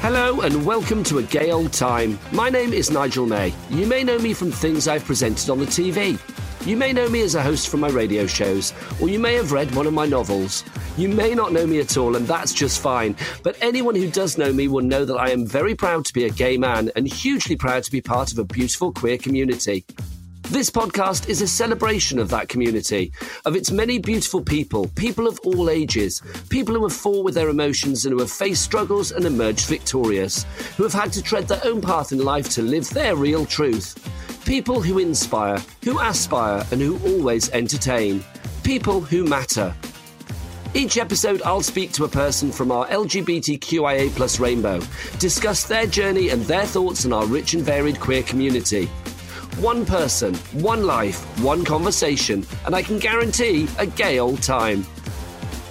Hello and welcome to A Gay Old Time. My name is Nigel May. You may know me from things I've presented on the TV. You may know me as a host from my radio shows, or you may have read one of my novels. You may not know me at all, and that's just fine. But anyone who does know me will know that I am very proud to be a gay man and hugely proud to be part of a beautiful queer community. This podcast is a celebration of that community, of its many beautiful people, people of all ages, people who have fought with their emotions and who have faced struggles and emerged victorious, who have had to tread their own path in life to live their real truth. People who inspire, who aspire, and who always entertain. People who matter. Each episode, I'll speak to a person from our LGBTQIA plus rainbow, discuss their journey and their thoughts in our rich and varied queer community. One person, one life, one conversation, and I can guarantee a gay old time.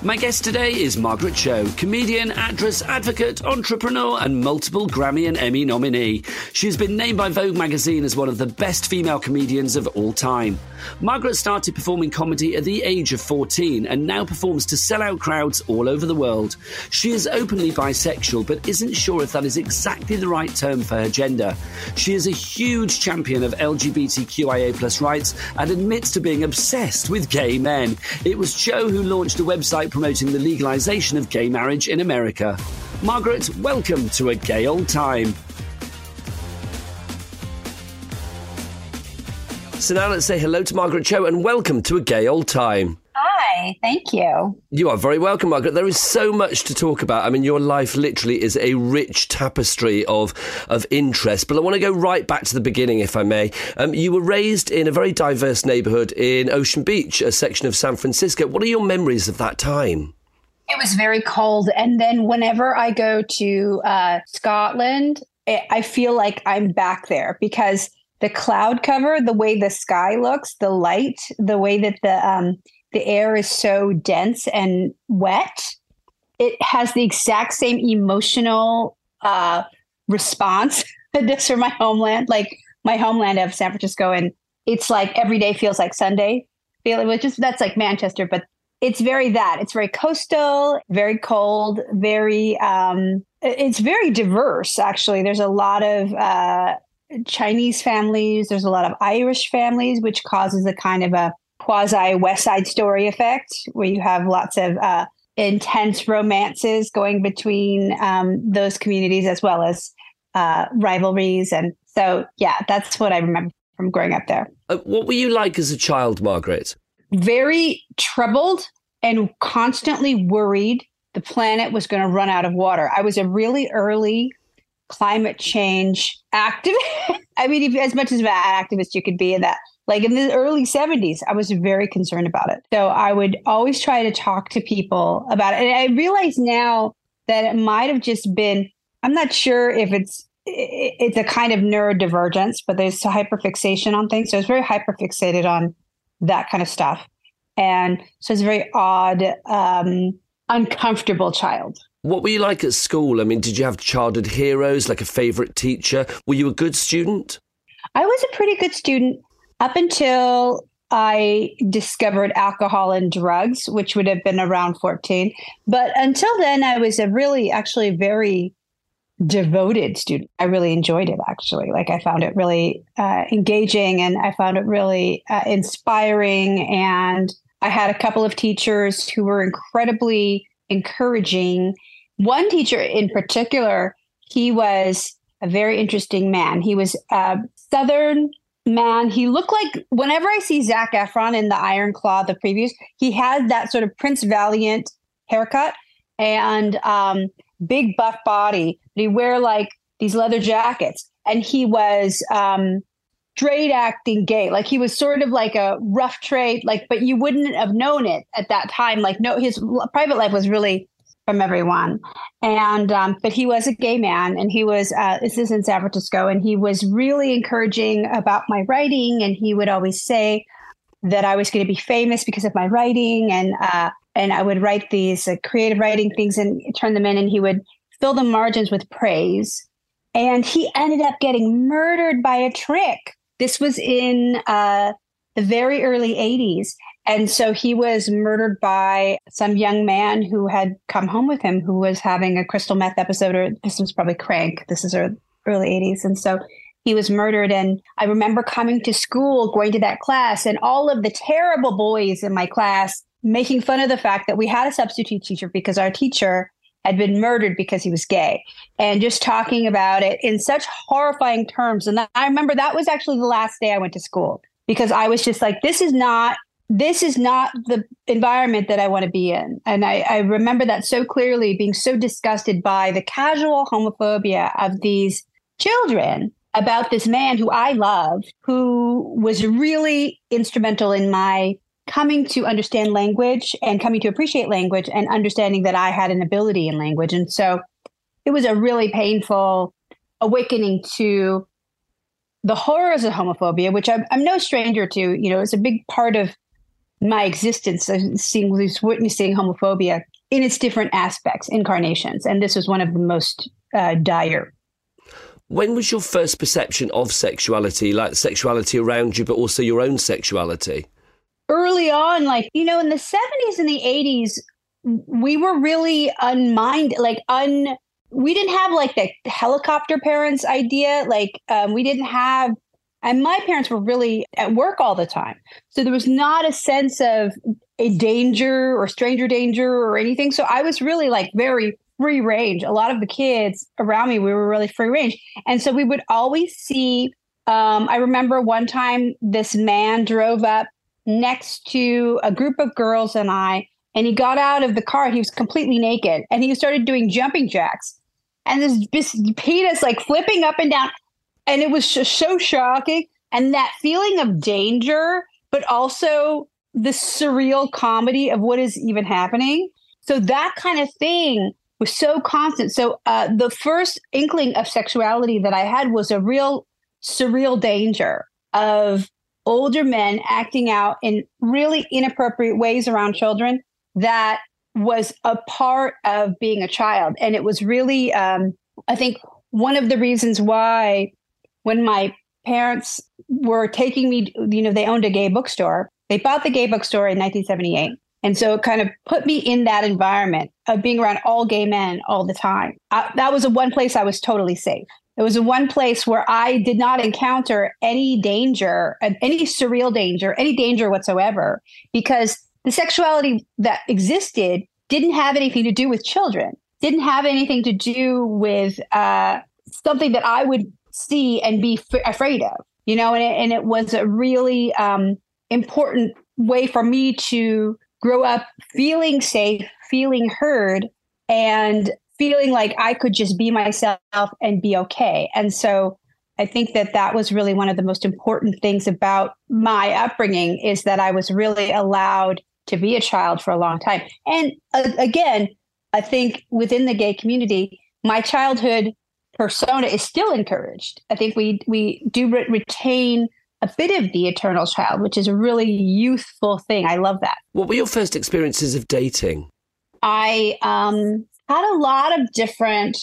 My guest today is Margaret Cho, comedian, actress, advocate, entrepreneur, and multiple Grammy and Emmy nominee. She has been named by Vogue magazine as one of the best female comedians of all time. Margaret started performing comedy at the age of 14 and now performs to sell out crowds all over the world. She is openly bisexual but isn't sure if that is exactly the right term for her gender. She is a huge champion of LGBTQIA plus rights and admits to being obsessed with gay men. It was Cho who launched a website promoting the legalization of gay marriage in America. Margaret, welcome to a gay old time. So now let's say hello to Margaret Cho and welcome to a gay old time. Hi, thank you. You are very welcome, Margaret. There is so much to talk about. I mean, your life literally is a rich tapestry of of interest. But I want to go right back to the beginning, if I may. Um, you were raised in a very diverse neighbourhood in Ocean Beach, a section of San Francisco. What are your memories of that time? It was very cold, and then whenever I go to uh, Scotland, I feel like I'm back there because the cloud cover, the way the sky looks, the light, the way that the um, the air is so dense and wet, it has the exact same emotional uh, response this for my homeland, like my homeland of San Francisco, and it's like every day feels like Sunday. Feeling which is that's like Manchester, but it's very that. It's very coastal, very cold, very. um It's very diverse. Actually, there's a lot of uh, Chinese families, there's a lot of Irish families, which causes a kind of a quasi West Side Story effect, where you have lots of uh, intense romances going between um, those communities as well as uh, rivalries. And so, yeah, that's what I remember from growing up there. Uh, what were you like as a child, Margaret? Very troubled and constantly worried the planet was going to run out of water. I was a really early climate change activist. I mean, as much as an activist you could be in that. Like in the early 70s, I was very concerned about it. So I would always try to talk to people about it. And I realize now that it might have just been, I'm not sure if it's it's a kind of neurodivergence, but there's a hyperfixation on things. So it's very hyperfixated on that kind of stuff. And so it's a very odd, um, uncomfortable child. What were you like at school? I mean, did you have childhood heroes, like a favorite teacher? Were you a good student? I was a pretty good student up until I discovered alcohol and drugs, which would have been around 14. But until then, I was a really, actually, very devoted student. I really enjoyed it, actually. Like, I found it really uh, engaging and I found it really uh, inspiring. And I had a couple of teachers who were incredibly encouraging one teacher in particular, he was a very interesting man. He was a Southern man. He looked like whenever I see Zac Efron in the Iron Claw, the previews, he had that sort of Prince Valiant haircut and um, big buff body. But he wear like these leather jackets, and he was um, straight acting gay. Like he was sort of like a rough trade, like but you wouldn't have known it at that time. Like no, his private life was really from everyone. And um, but he was a gay man, and he was uh, this is in San Francisco, and he was really encouraging about my writing, and he would always say that I was going to be famous because of my writing, and uh, and I would write these uh, creative writing things and turn them in, and he would fill the margins with praise. And he ended up getting murdered by a trick. This was in uh, the very early 80s. And so he was murdered by some young man who had come home with him who was having a crystal meth episode, or this was probably crank. This is early 80s. And so he was murdered. And I remember coming to school, going to that class, and all of the terrible boys in my class making fun of the fact that we had a substitute teacher because our teacher had been murdered because he was gay and just talking about it in such horrifying terms. And I remember that was actually the last day I went to school because I was just like, this is not. This is not the environment that I want to be in. And I, I remember that so clearly being so disgusted by the casual homophobia of these children about this man who I loved, who was really instrumental in my coming to understand language and coming to appreciate language and understanding that I had an ability in language. And so it was a really painful awakening to the horrors of homophobia, which I'm, I'm no stranger to. You know, it's a big part of my existence, seeing, witnessing homophobia in its different aspects, incarnations. And this was one of the most uh, dire. When was your first perception of sexuality, like sexuality around you, but also your own sexuality? early on, like, you know, in the 70s and the 80s, we were really unminded, like, un. We didn't have like the helicopter parents idea. Like, um, we didn't have, and my parents were really at work all the time. So there was not a sense of a danger or stranger danger or anything. So I was really like very free range. A lot of the kids around me, we were really free range. And so we would always see. Um, I remember one time this man drove up next to a group of girls and I, and he got out of the car. He was completely naked and he started doing jumping jacks. And this, this penis like flipping up and down. And it was just so shocking. And that feeling of danger, but also the surreal comedy of what is even happening. So that kind of thing was so constant. So uh, the first inkling of sexuality that I had was a real surreal danger of older men acting out in really inappropriate ways around children that was a part of being a child. And it was really, um, I think, one of the reasons why when my parents were taking me, you know, they owned a gay bookstore. They bought the gay bookstore in 1978. And so it kind of put me in that environment of being around all gay men all the time. I, that was the one place I was totally safe. It was the one place where I did not encounter any danger, any surreal danger, any danger whatsoever, because the sexuality that existed didn't have anything to do with children, didn't have anything to do with uh, something that I would see and be f- afraid of, you know, and it, and it was a really um, important way for me to grow up feeling safe, feeling heard, and feeling like I could just be myself and be okay. And so I think that that was really one of the most important things about my upbringing is that I was really allowed to be a child for a long time. And uh, again, I think within the gay community, my childhood persona is still encouraged. I think we we do re- retain a bit of the eternal child, which is a really youthful thing. I love that. What were your first experiences of dating? I um, had a lot of different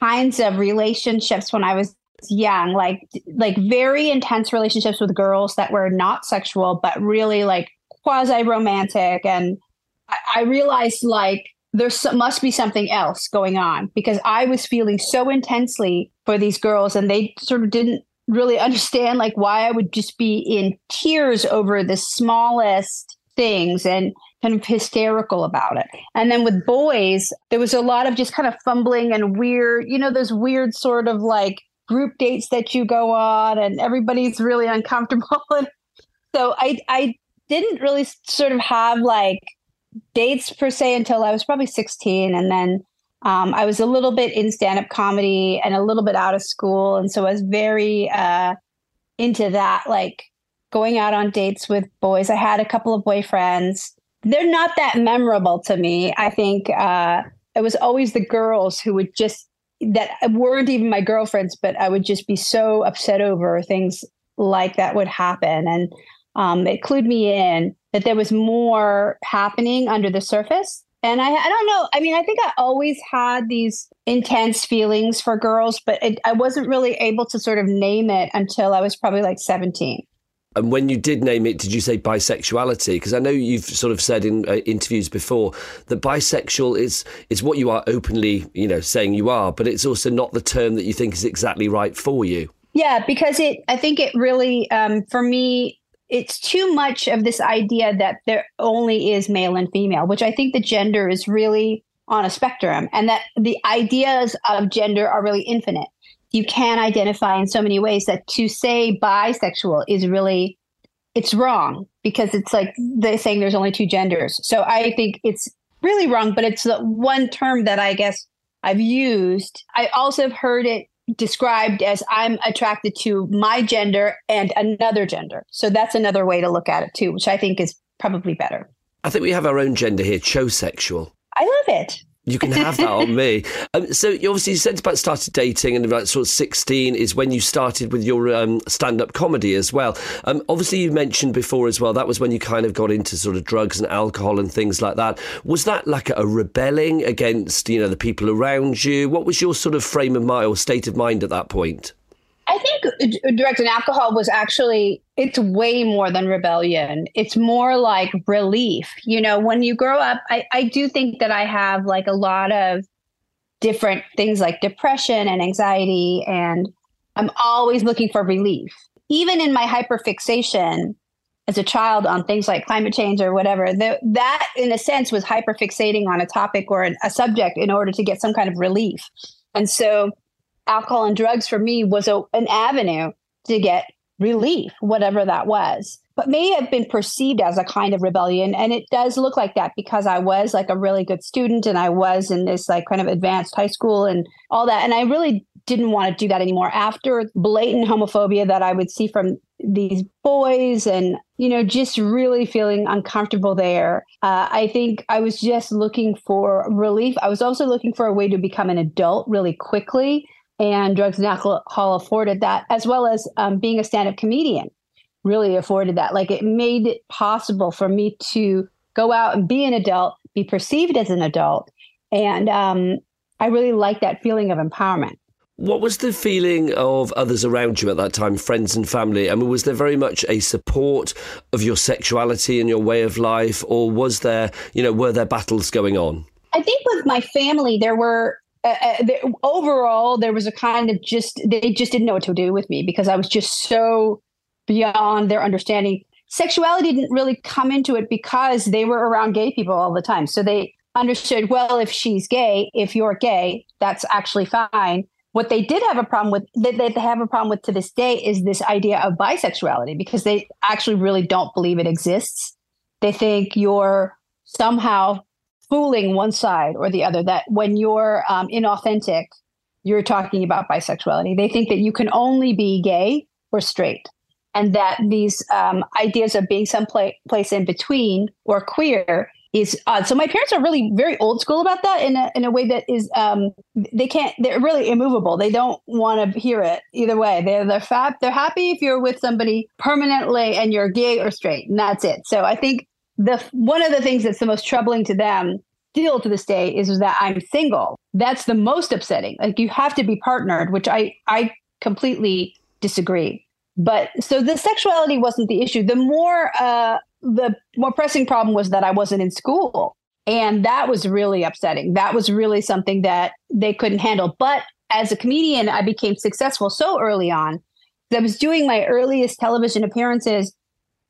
kinds of relationships when I was young, like like very intense relationships with girls that were not sexual, but really like quasi romantic. And I, I realized like there must be something else going on because I was feeling so intensely for these girls, and they sort of didn't really understand like why I would just be in tears over the smallest things and kind of hysterical about it. And then with boys, there was a lot of just kind of fumbling and weird, you know, those weird sort of like group dates that you go on and everybody's really uncomfortable. And so I I didn't really sort of have like dates per se until I was probably 16 and then um, I was a little bit in stand-up comedy and a little bit out of school and so I was very uh, into that like going out on dates with boys. I had a couple of boyfriends they're not that memorable to me. I think uh, it was always the girls who would just that weren't even my girlfriends, but I would just be so upset over things like that would happen, and um, it clued me in that there was more happening under the surface. And I, I don't know. I mean, I think I always had these intense feelings for girls, but it, I wasn't really able to sort of name it until I was probably like 17. And when you did name it, did you say bisexuality? Because I know you've sort of said in uh, interviews before that bisexual is is what you are openly, you know, saying you are, but it's also not the term that you think is exactly right for you. Yeah, because it, I think it really, um, for me, it's too much of this idea that there only is male and female, which I think the gender is really on a spectrum, and that the ideas of gender are really infinite you can identify in so many ways that to say bisexual is really it's wrong because it's like they're saying there's only two genders. So I think it's really wrong, but it's the one term that I guess I've used. I also have heard it described as I'm attracted to my gender and another gender. So that's another way to look at it too, which I think is probably better. I think we have our own gender here, chosexual. I love it. You can have that on me. Um, so you obviously you said about started dating and about sort of sixteen is when you started with your um, stand up comedy as well. Um, obviously you mentioned before as well that was when you kind of got into sort of drugs and alcohol and things like that. Was that like a rebelling against you know the people around you? What was your sort of frame of mind or state of mind at that point? I think uh, drugs and alcohol was actually it's way more than rebellion. It's more like relief. You know, when you grow up, I, I do think that I have like a lot of different things like depression and anxiety, and I'm always looking for relief. Even in my hyperfixation as a child on things like climate change or whatever, the, that in a sense was hyperfixating on a topic or an, a subject in order to get some kind of relief. And so alcohol and drugs for me was a, an avenue to get relief, whatever that was. But may have been perceived as a kind of rebellion. And it does look like that because I was like a really good student and I was in this like kind of advanced high school and all that. And I really didn't want to do that anymore after blatant homophobia that I would see from these boys and you know just really feeling uncomfortable there uh, i think i was just looking for relief i was also looking for a way to become an adult really quickly and drugs and alcohol afforded that, as well as um, being a stand up comedian really afforded that. Like it made it possible for me to go out and be an adult, be perceived as an adult. And um, I really like that feeling of empowerment. What was the feeling of others around you at that time, friends and family? I mean, was there very much a support of your sexuality and your way of life, or was there, you know, were there battles going on? I think with my family, there were uh, uh overall, there was a kind of just they just didn't know what to do with me because I was just so beyond their understanding. Sexuality didn't really come into it because they were around gay people all the time. So they understood, well, if she's gay, if you're gay, that's actually fine. What they did have a problem with, that they have a problem with to this day, is this idea of bisexuality because they actually really don't believe it exists. They think you're somehow fooling one side or the other that when you're um, inauthentic you're talking about bisexuality they think that you can only be gay or straight and that these um, ideas of being some place in between or queer is odd. So my parents are really very old school about that in a, in a way that is um, they can't they're really immovable. They don't want to hear it either way. They're they're fab, they're happy if you're with somebody permanently and you're gay or straight, and that's it. So I think the one of the things that's the most troubling to them still to this day is, is that I'm single. That's the most upsetting. Like you have to be partnered, which I I completely disagree. But so the sexuality wasn't the issue. The more uh, the more pressing problem was that I wasn't in school. And that was really upsetting. That was really something that they couldn't handle. But as a comedian, I became successful so early on. I was doing my earliest television appearances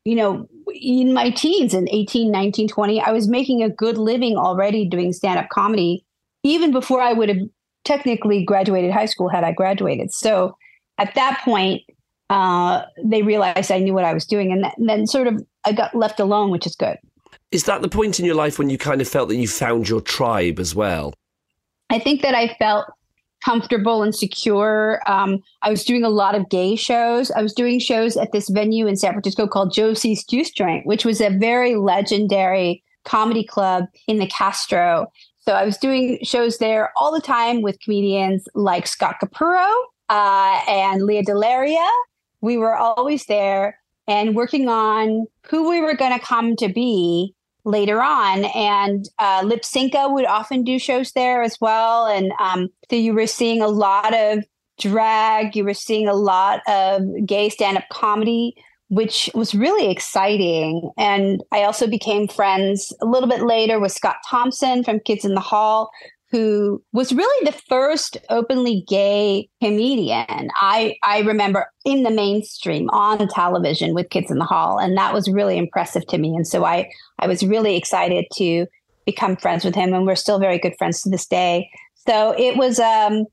you know, in my teens in 18, 19, 20, I was making a good living already doing stand up comedy, even before I would have technically graduated high school had I graduated. So at that point, uh, they realized I knew what I was doing. And, that, and then sort of I got left alone, which is good. Is that the point in your life when you kind of felt that you found your tribe as well? I think that I felt comfortable and secure. Um, I was doing a lot of gay shows. I was doing shows at this venue in San Francisco called Josie's Juice Joint, which was a very legendary comedy club in the Castro. So I was doing shows there all the time with comedians like Scott Capurro uh, and Lea DeLaria. We were always there and working on who we were going to come to be later on. And uh, Lypsinka would often do shows there as well. And um, so you were seeing a lot of drag, you were seeing a lot of gay stand up comedy which was really exciting. And I also became friends a little bit later with Scott Thompson from Kids in the Hall, who was really the first openly gay comedian I, I remember in the mainstream on television with Kids in the Hall. And that was really impressive to me. And so I, I was really excited to become friends with him. And we're still very good friends to this day. So it was um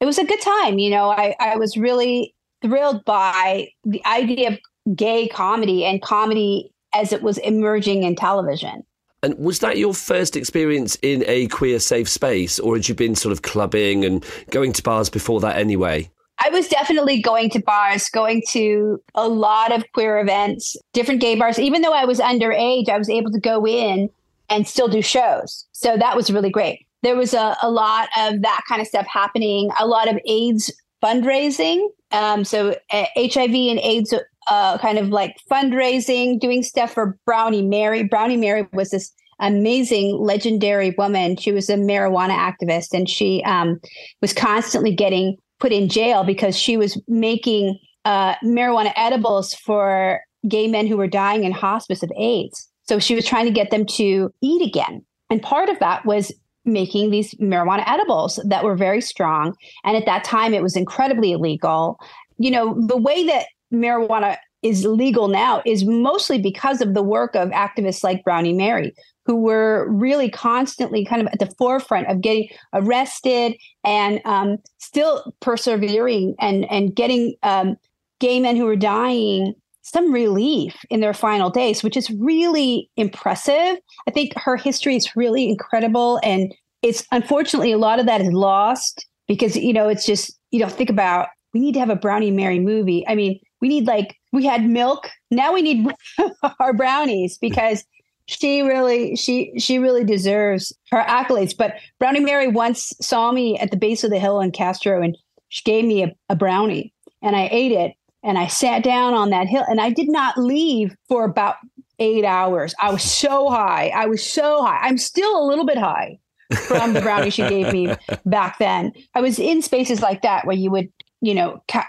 it was a good time. You know, I, I was really thrilled by the idea of gay comedy and comedy as it was emerging in television. And was that your first experience in a queer safe space, or had you been sort of clubbing and going to bars before that anyway? I was definitely going to bars, going to a lot of queer events, different gay bars. Even though I was underage, I was able to go in and still do shows. So that was really great. There was a, a lot of that kind of stuff happening, a lot of AIDS fundraising. Um, so uh, HIV and AIDS uh, kind of like fundraising, doing stuff for Brownie Mary. Brownie Mary was this amazing, legendary woman. She was a marijuana activist, and she um, was constantly getting put in jail because she was making uh, marijuana edibles for gay men who were dying in hospice of AIDS. So she was trying to get them to eat again. And part of that was making these marijuana edibles that were very strong. And at that time, it was incredibly illegal. You know, the way that marijuana is legal now is mostly because of the work of activists like Brownie Mary, who were really constantly kind of at the forefront of getting arrested and um, still persevering and and getting um, gay men who were dying some relief in their final days, which is really impressive. I think her history is really incredible. And it's unfortunately a lot of that is lost because, you know, it's just, you know, think about we need to have a Brownie Mary movie. I mean, we need like, we had milk. Now we need our brownies because she really she she really deserves her accolades but brownie mary once saw me at the base of the hill in castro and she gave me a, a brownie and i ate it and I sat down on that hill and I did not leave for about eight hours. I was so high. I was so high. I'm still a little bit high from the brownie she gave me back then. I was in spaces like that where you would, you know, ca-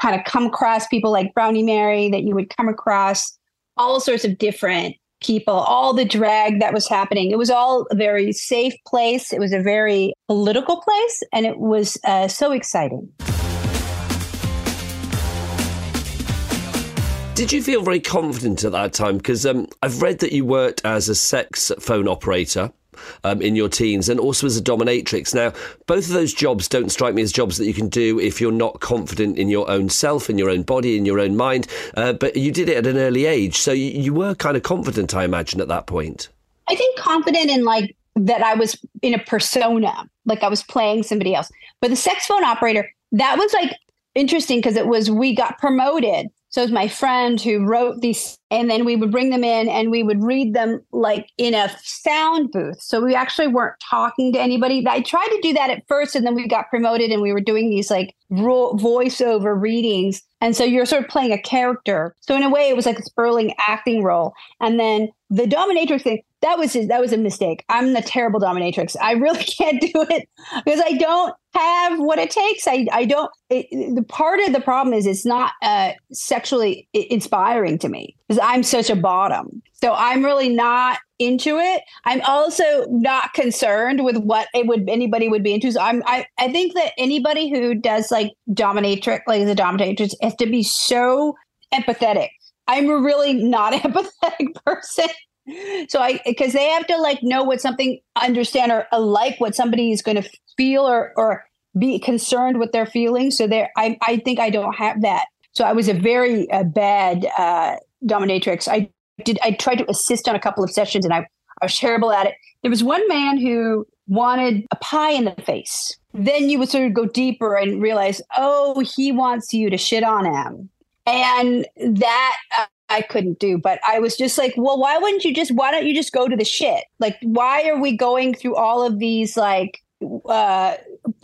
kind of come across people like Brownie Mary, that you would come across all sorts of different people, all the drag that was happening. It was all a very safe place. It was a very political place, and it was uh, so exciting. Did you feel very confident at that time? Because um, I've read that you worked as a sex phone operator. Um, in your teens and also as a dominatrix. Now, both of those jobs don't strike me as jobs that you can do if you're not confident in your own self, in your own body, in your own mind. Uh, but you did it at an early age. So you, you were kind of confident, I imagine, at that point. I think confident in like that I was in a persona, like I was playing somebody else. But the sex phone operator, that was like interesting because it was we got promoted so it was my friend who wrote these, and then we would bring them in and we would read them like in a sound booth. So we actually weren't talking to anybody. I tried to do that at first, and then we got promoted and we were doing these like voiceover readings. And so you're sort of playing a character. So in a way, it was like this early acting role. And then the dominatrix thing, that was that was a mistake. I'm the terrible dominatrix. I really can't do it because I don't have what it takes. I I don't. It, the part of the problem is it's not uh, sexually inspiring to me because I'm such a bottom. So I'm really not into it. I'm also not concerned with what it would anybody would be into. So I'm I, I think that anybody who does like dominatrix like the dominatrix has to be so empathetic. I'm a really not empathetic person so I because they have to like know what something understand or like what somebody is going to feel or or be concerned with their feelings. So there, I I think I don't have that. So I was a very uh, bad uh, dominatrix. I did I tried to assist on a couple of sessions and I, I was terrible at it. There was one man who wanted a pie in the face. Then you would sort of go deeper and realize, oh, he wants you to shit on him. And that uh, I couldn't do, but I was just like, well, why wouldn't you just, why don't you just go to the shit? Like, why are we going through all of these like uh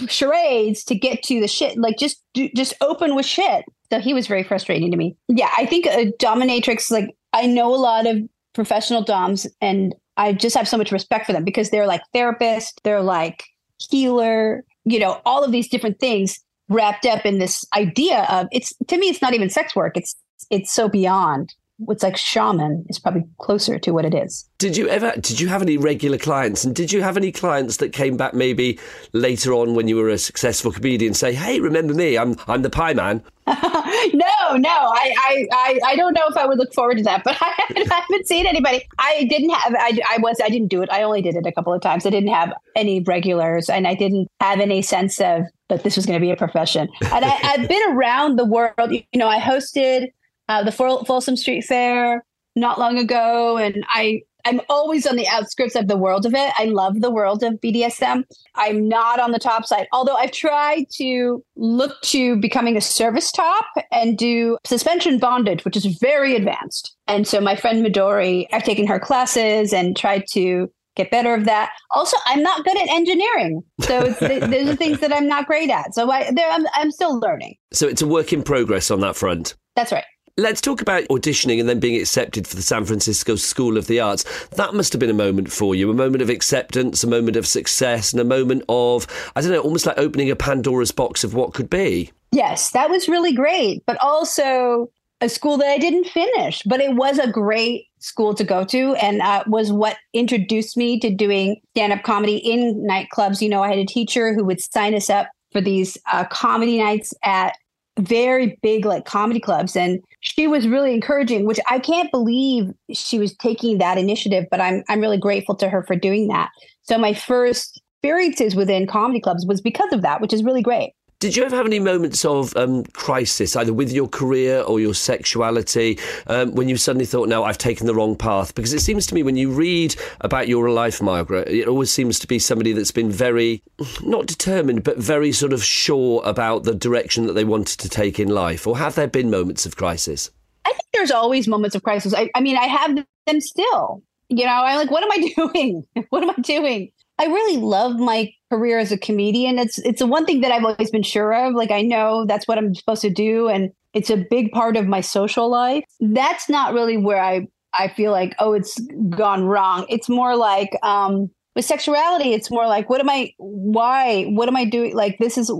charades to get to the shit? Like, just, do, just open with shit. So he was very frustrating to me. Yeah, I think a dominatrix, like, I know a lot of professional doms and I just have so much respect for them because they're like therapists, they're like healer, you know, all of these different things wrapped up in this idea of it's to me, it's not even sex work. It's it's it's so beyond it's like shaman is probably closer to what it is. Did you ever did you have any regular clients and did you have any clients that came back maybe later on when you were a successful comedian say, "Hey, remember me? I'm I'm the pie man." no, no. I, I I don't know if I would look forward to that, but I, haven't, I haven't seen anybody. I didn't have I, I was I didn't do it. I only did it a couple of times. I didn't have any regulars and I didn't have any sense of that this was going to be a profession. And I, I've been around the world. You know, I hosted uh, the Folsom Street Fair not long ago, and I I'm always on the outskirts of the world of it. I love the world of BDSM. I'm not on the top side, although I've tried to look to becoming a service top and do suspension bondage, which is very advanced. And so my friend Midori, I've taken her classes and tried to get better of that. Also, I'm not good at engineering, so those are things that I'm not great at. So I, I'm, I'm still learning. So it's a work in progress on that front. That's right. Let's talk about auditioning and then being accepted for the San Francisco School of the Arts. That must have been a moment for you, a moment of acceptance, a moment of success, and a moment of, I don't know, almost like opening a Pandora's box of what could be. Yes, that was really great, but also a school that I didn't finish, but it was a great school to go to and uh, was what introduced me to doing stand up comedy in nightclubs. You know, I had a teacher who would sign us up for these uh, comedy nights at very big like comedy clubs and she was really encouraging which i can't believe she was taking that initiative but i'm i'm really grateful to her for doing that. So my first experiences within comedy clubs was because of that which is really great did you ever have any moments of um, crisis, either with your career or your sexuality, um, when you suddenly thought, no, I've taken the wrong path? Because it seems to me when you read about your life, Margaret, it always seems to be somebody that's been very, not determined, but very sort of sure about the direction that they wanted to take in life. Or have there been moments of crisis? I think there's always moments of crisis. I, I mean, I have them still. You know, I'm like, what am I doing? what am I doing? I really love my career as a comedian. It's it's the one thing that I've always been sure of. Like I know that's what I'm supposed to do and it's a big part of my social life. That's not really where I I feel like oh it's gone wrong. It's more like um with sexuality it's more like what am I why what am I doing like this is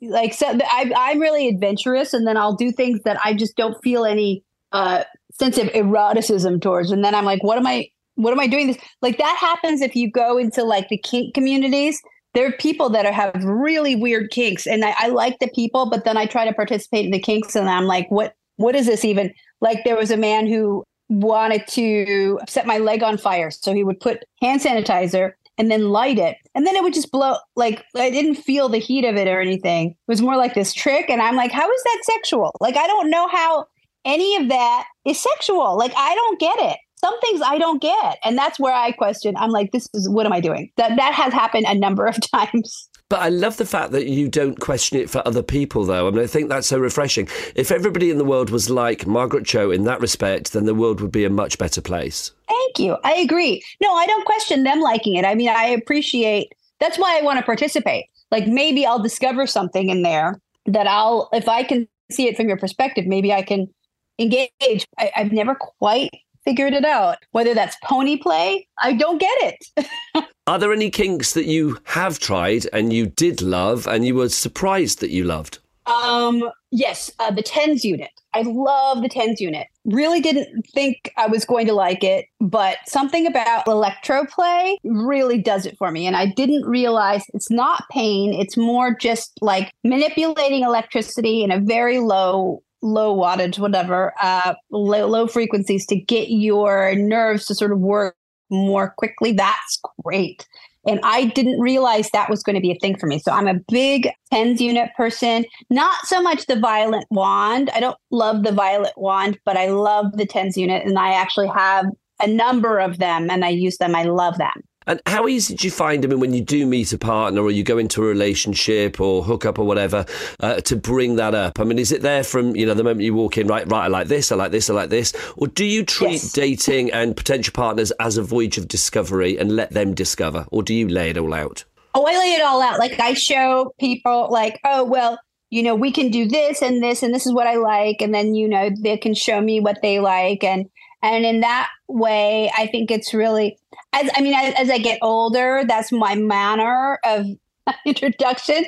like so I I'm really adventurous and then I'll do things that I just don't feel any uh sense of eroticism towards and then I'm like what am I what am I doing this? Like that happens if you go into like the kink communities. There are people that are, have really weird kinks, and I, I like the people, but then I try to participate in the kinks, and I'm like, what? What is this even? Like there was a man who wanted to set my leg on fire, so he would put hand sanitizer and then light it, and then it would just blow. Like I didn't feel the heat of it or anything. It was more like this trick, and I'm like, how is that sexual? Like I don't know how any of that is sexual. Like I don't get it some things I don't get. And that's where I question. I'm like, this is what am I doing? That that has happened a number of times. But I love the fact that you don't question it for other people, though. I mean, I think that's so refreshing. If everybody in the world was like Margaret Cho in that respect, then the world would be a much better place. Thank you. I agree. No, I don't question them liking it. I mean, I appreciate that's why I want to participate. Like maybe I'll discover something in there that I'll, if I can see it from your perspective, maybe I can engage. I, have never quite figured it out. Whether that's pony play, I don't get it. Are there any kinks that you have tried and you did love and you were surprised that you loved? Um, yes, uh, the tens unit. I love the tens unit. Really didn't think I was going to like it, but something about electro play really does it for me. And I didn't realize it's not pain, it's more just like manipulating electricity in a very low low wattage, whatever, uh, low, low frequencies to get your nerves to sort of work more quickly. That's great. And I didn't realize that was going to be a thing for me. So I'm a big tens unit person, not so much the violet wand. I don't love the violet wand, but I love the tens unit. And I actually have a number of them and I use them. I love them. And how easy do you find, I mean, when you do meet a partner or you go into a relationship or hook up or whatever, uh, to bring that up? I mean, is it there from, you know, the moment you walk in, right, right, I like this, I like this, I like this? Or do you treat yes. dating and potential partners as a voyage of discovery and let them discover? Or do you lay it all out? Oh, I lay it all out. Like I show people, like, oh, well, you know, we can do this and this, and this is what I like. And then, you know, they can show me what they like. And, and in that way, I think it's really, as I mean, as, as I get older, that's my manner of introduction.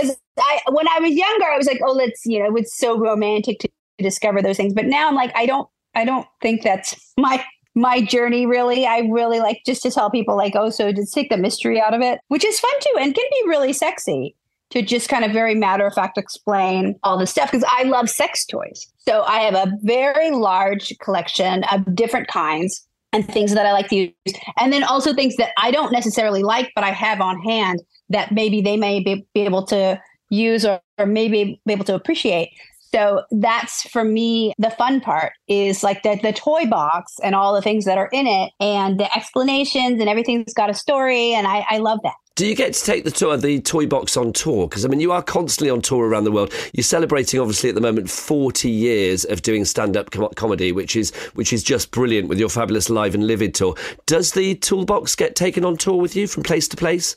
As I, when I was younger, I was like, oh, let's, you know, it's so romantic to discover those things. But now I'm like, I don't, I don't think that's my my journey really i really like just to tell people like oh so to take the mystery out of it which is fun too and can be really sexy to just kind of very matter of fact explain all the stuff because i love sex toys. So i have a very large collection of different kinds and things that i like to use. And then also things that i don't necessarily like but i have on hand that maybe they may be, be able to use or, or maybe be able to appreciate. So that's for me the fun part is like the the toy box and all the things that are in it and the explanations and everything's got a story and I, I love that. Do you get to take the tour, the toy box on tour? Because I mean, you are constantly on tour around the world. You're celebrating, obviously, at the moment, 40 years of doing stand-up com- comedy, which is which is just brilliant with your fabulous live and livid tour. Does the toolbox get taken on tour with you from place to place?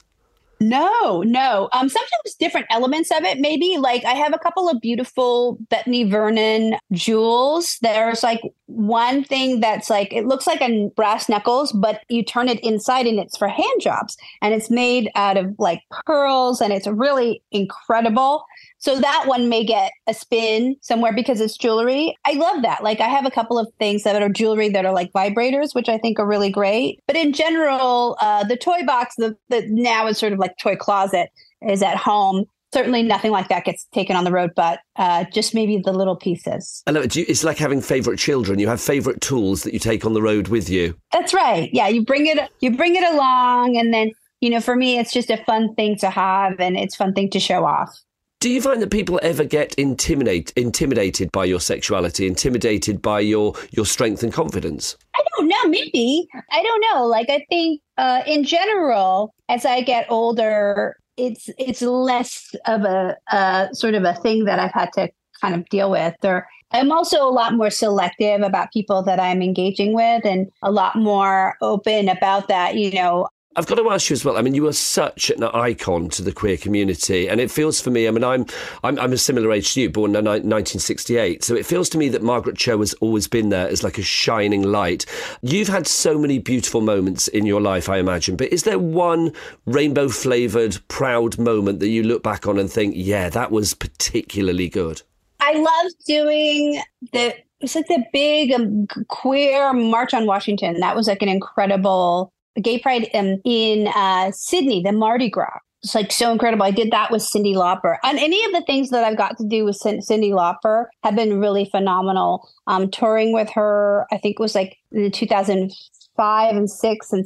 No, no. Um, sometimes different elements of it. Maybe like I have a couple of beautiful Betony Vernon jewels. There's like one thing that's like it looks like a brass knuckles, but you turn it inside and it's for hand jobs, and it's made out of like pearls, and it's really incredible. So that one may get a spin somewhere because it's jewelry. I love that. Like I have a couple of things that are jewelry that are like vibrators, which I think are really great. But in general, uh, the toy box, the, the now is sort of like toy closet is at home certainly nothing like that gets taken on the road, but uh, just maybe the little pieces. I love it. It's like having favorite children. You have favorite tools that you take on the road with you. That's right. Yeah, you bring it. You bring it along, and then you know, for me, it's just a fun thing to have, and it's fun thing to show off. Do you find that people ever get intimidate, intimidated by your sexuality, intimidated by your, your strength and confidence? I don't know. Maybe. I don't know. Like, I think uh, in general, as I get older, it's it's less of a sort of a thing that I've had to kind of deal with. Or I'm also a lot more selective about people that I'm engaging with and a lot more open about that. You know, I've got to ask you as well. I mean, you are such an icon to the queer community, and it feels for me. I mean, I'm I'm, I'm a similar age to you, born in 1968, so it feels to me that Margaret Cho has always been there as like a shining light. You've had so many beautiful moments in your life, I imagine, but is there one rainbow flavored, proud moment that you look back on and think, yeah, that was particularly good? I love doing the it's like the big um, queer March on Washington. That was like an incredible gay pride um, in uh, Sydney, the Mardi Gras. It's like so incredible. I did that with Cyndi Lauper. And any of the things that I've got to do with Cyndi Lauper have been really phenomenal. Um, touring with her, I think it was like in 2005 and six and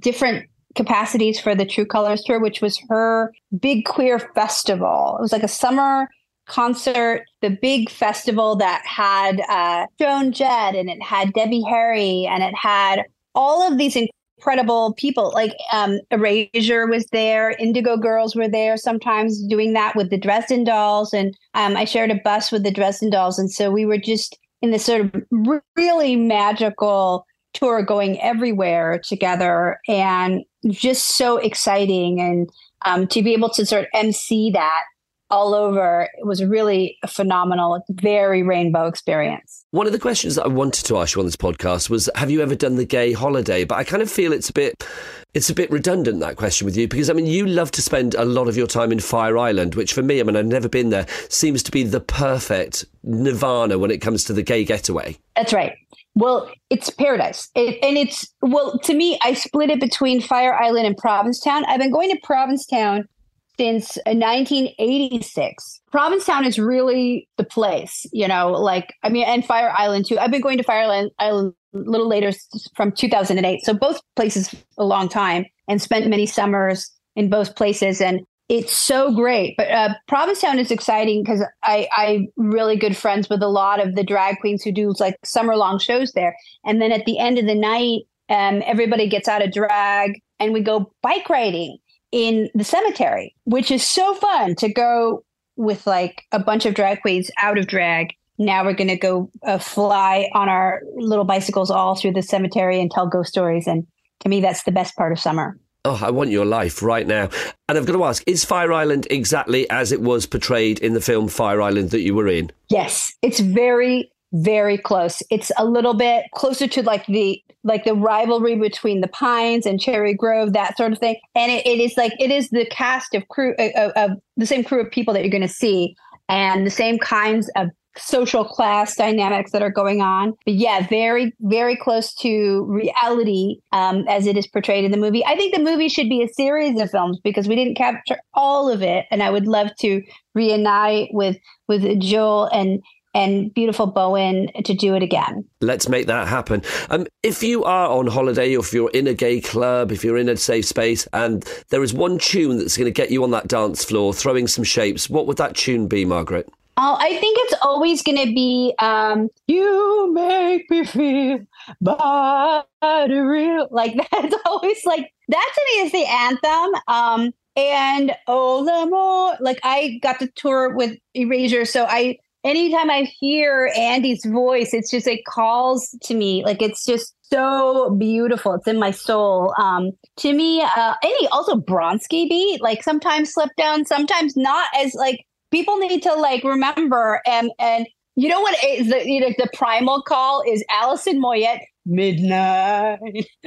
different capacities for the True Colors tour, which was her big queer festival. It was like a summer concert, the big festival that had uh, Joan Jett and it had Debbie Harry and it had all of these incredible people. Like um erasure was there indigo girls were there sometimes doing that with the dresden dolls. And um, i shared a bus with the dresden dolls. And so we were just in this sort of really magical tour going everywhere together and just so exciting. And um, to be able to sort of mc that all over. It was really a phenomenal, very rainbow experience. One of the questions that I wanted to ask you on this podcast was have you ever done the gay holiday? But I kind of feel it's a bit it's a bit redundant that question with you because I mean you love to spend a lot of your time in Fire Island, which for me, I mean I've never been there, seems to be the perfect nirvana when it comes to the gay getaway. That's right. Well, it's paradise. It, and it's, well, to me, I split it between Fire Island and Provincetown. I've been going to Provincetown since 1986. Provincetown is really the place, you know, like, I mean, and Fire Island too. I've been going to Fire Island, a little later from 2008. So both places a long time and spent many summers in both places. And it's so great. But uh, Provincetown is exciting because I, I'm really good friends with a lot of the drag queens who do like summer long shows there. And then at the end of the night, um, everybody gets out of drag and we go bike riding in the cemetery, which is so fun to go with like a bunch of drag queens out of drag. Now we're going to go uh, fly on our little bicycles all through the cemetery and tell ghost stories. And to me, that's the best part of summer. Oh, I want your life right now. And I've got to ask, is Fire Island exactly as it was portrayed in the film Fire Island that you were in? Yes, it's very, very close. It's a little bit closer to like the like the rivalry between the Pines and Cherry Grove, that sort of thing. And it, it is like it is the cast of crew of, of the same crew of people that you're going to see, and the same kinds of social class dynamics that are going on. But yeah, very, very close to reality um, as it is portrayed in the movie. I think the movie should be a series of films because we didn't capture all of it. And I would love to reunite with with Joel and and beautiful Bowen to do it again. Let's make that happen. Um, if you are on holiday, or if you're in a gay club, if you're in a safe space, and there is one tune that's going to get you on that dance floor, throwing some shapes, what would that tune be, Margaret? Oh, I think it's always going to be um, "You Make Me Feel Real." Like that's always like that to me is the anthem. Um, and oh, the more like I got to tour with Erasure, so I anytime I hear Andy's voice, it's just it calls to me. Like it's just so beautiful. It's in my soul. Um, to me, uh, any also Bronski beat, like sometimes slip down, sometimes not as like people need to like remember and and you know what is the you know the primal call is Alison Moyet midnight.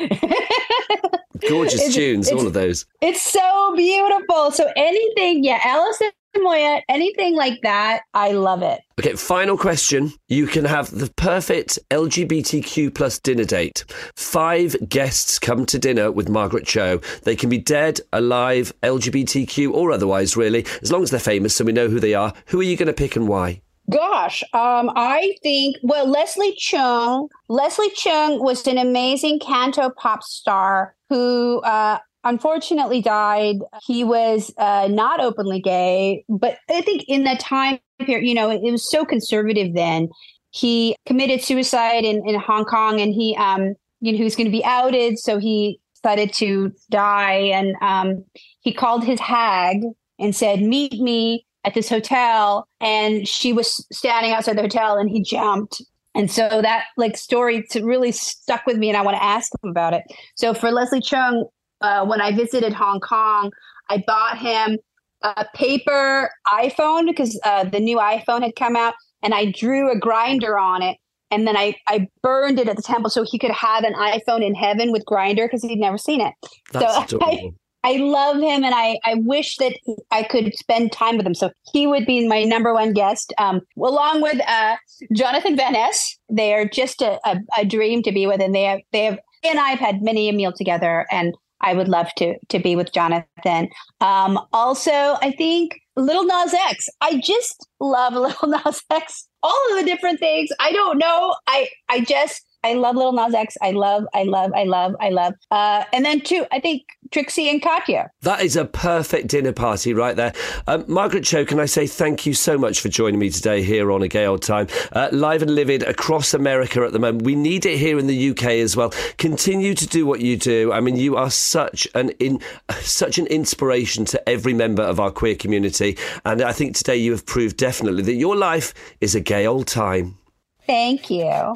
Gorgeous it's, tunes, it's, all of those. It's so beautiful. So anything, yeah, Alison Moyet, anything like that, I love it. Okay, final question. You can have the perfect LGBTQ plus dinner date. Five guests come to dinner with Margaret Cho. They can be dead, alive, LGBTQ, or otherwise, really, as long as they're famous so we know who they are. Who are you going to pick and why? Gosh, um, I think well, Leslie Cheung. Leslie Cheung was an amazing canto pop star who uh, unfortunately died. He was uh, not openly gay, but I think in that time period, you know, it, it was so conservative then. He committed suicide in, in Hong Kong, and he, um, you know, he was going to be outed, so he decided to die. And um, he called his hag and said, "Meet me at this hotel." And she was standing outside the hotel, and he jumped and so that like story to really stuck with me and I want to ask him about it. So for Leslie Cheung, uh, when I visited Hong Kong, I bought him a paper iPhone because uh, the new iPhone had come out, and I drew a Grindr on it. And then I, I burned it at the temple so he could have an iPhone in heaven with Grindr because he'd never seen it. That's so I, I love him and I, I wish that I could spend time with him. So he would be my number one guest, um, along with uh, Jonathan Van Ness. They are just a, a, a, dream to be with. And they have, they have, and I've had many a meal together and I would love to to be with Jonathan. Um, also, I think Lil Nas X. I just love Lil Nas X. All of the different things. I don't know. I I just I love Lil Nas X. I love, I love, I love, I love. Uh, and then two, I think Trixie and Katya. That is a perfect dinner party right there. Um, Margaret Cho, can I say thank you so much for joining me today here on A Gay Old Time. Uh, live and livid across America at the moment. We need it here in the UK as well. Continue to do what you do. I mean, you are such an in, such an inspiration to every member of our queer community. And I think today you have proved definitely that your life is a gay old time. Thank you.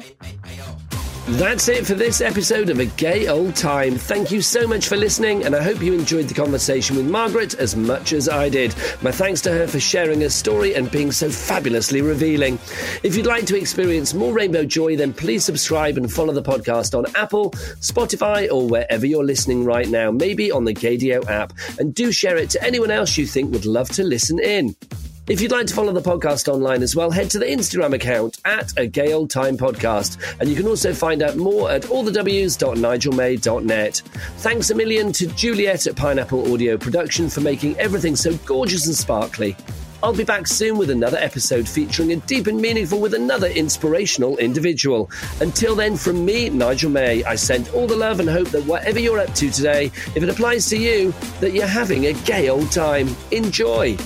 That's it for this episode of A Gay Old Time. Thank you so much for listening, and I hope you enjoyed the conversation with Margaret as much as I did. My thanks to her for sharing her story and being so fabulously revealing. If you'd like to experience more rainbow joy, then please subscribe and follow the podcast on Apple, Spotify, or wherever you're listening right now, maybe on the Gaydio app. And do share it to anyone else you think would love to listen in. If you'd like to follow the podcast online as well, head to the Instagram account at a gay old time podcast. And you can also find out more at allthews.nigelmay.net. Thanks a million to Juliet at Pineapple Audio Production for making everything so gorgeous and sparkly. I'll be back soon with another episode featuring a deep and meaningful with another inspirational individual. Until then, from me, Nigel May, I send all the love and hope that whatever you're up to today, if it applies to you, that you're having a gay old time. Enjoy.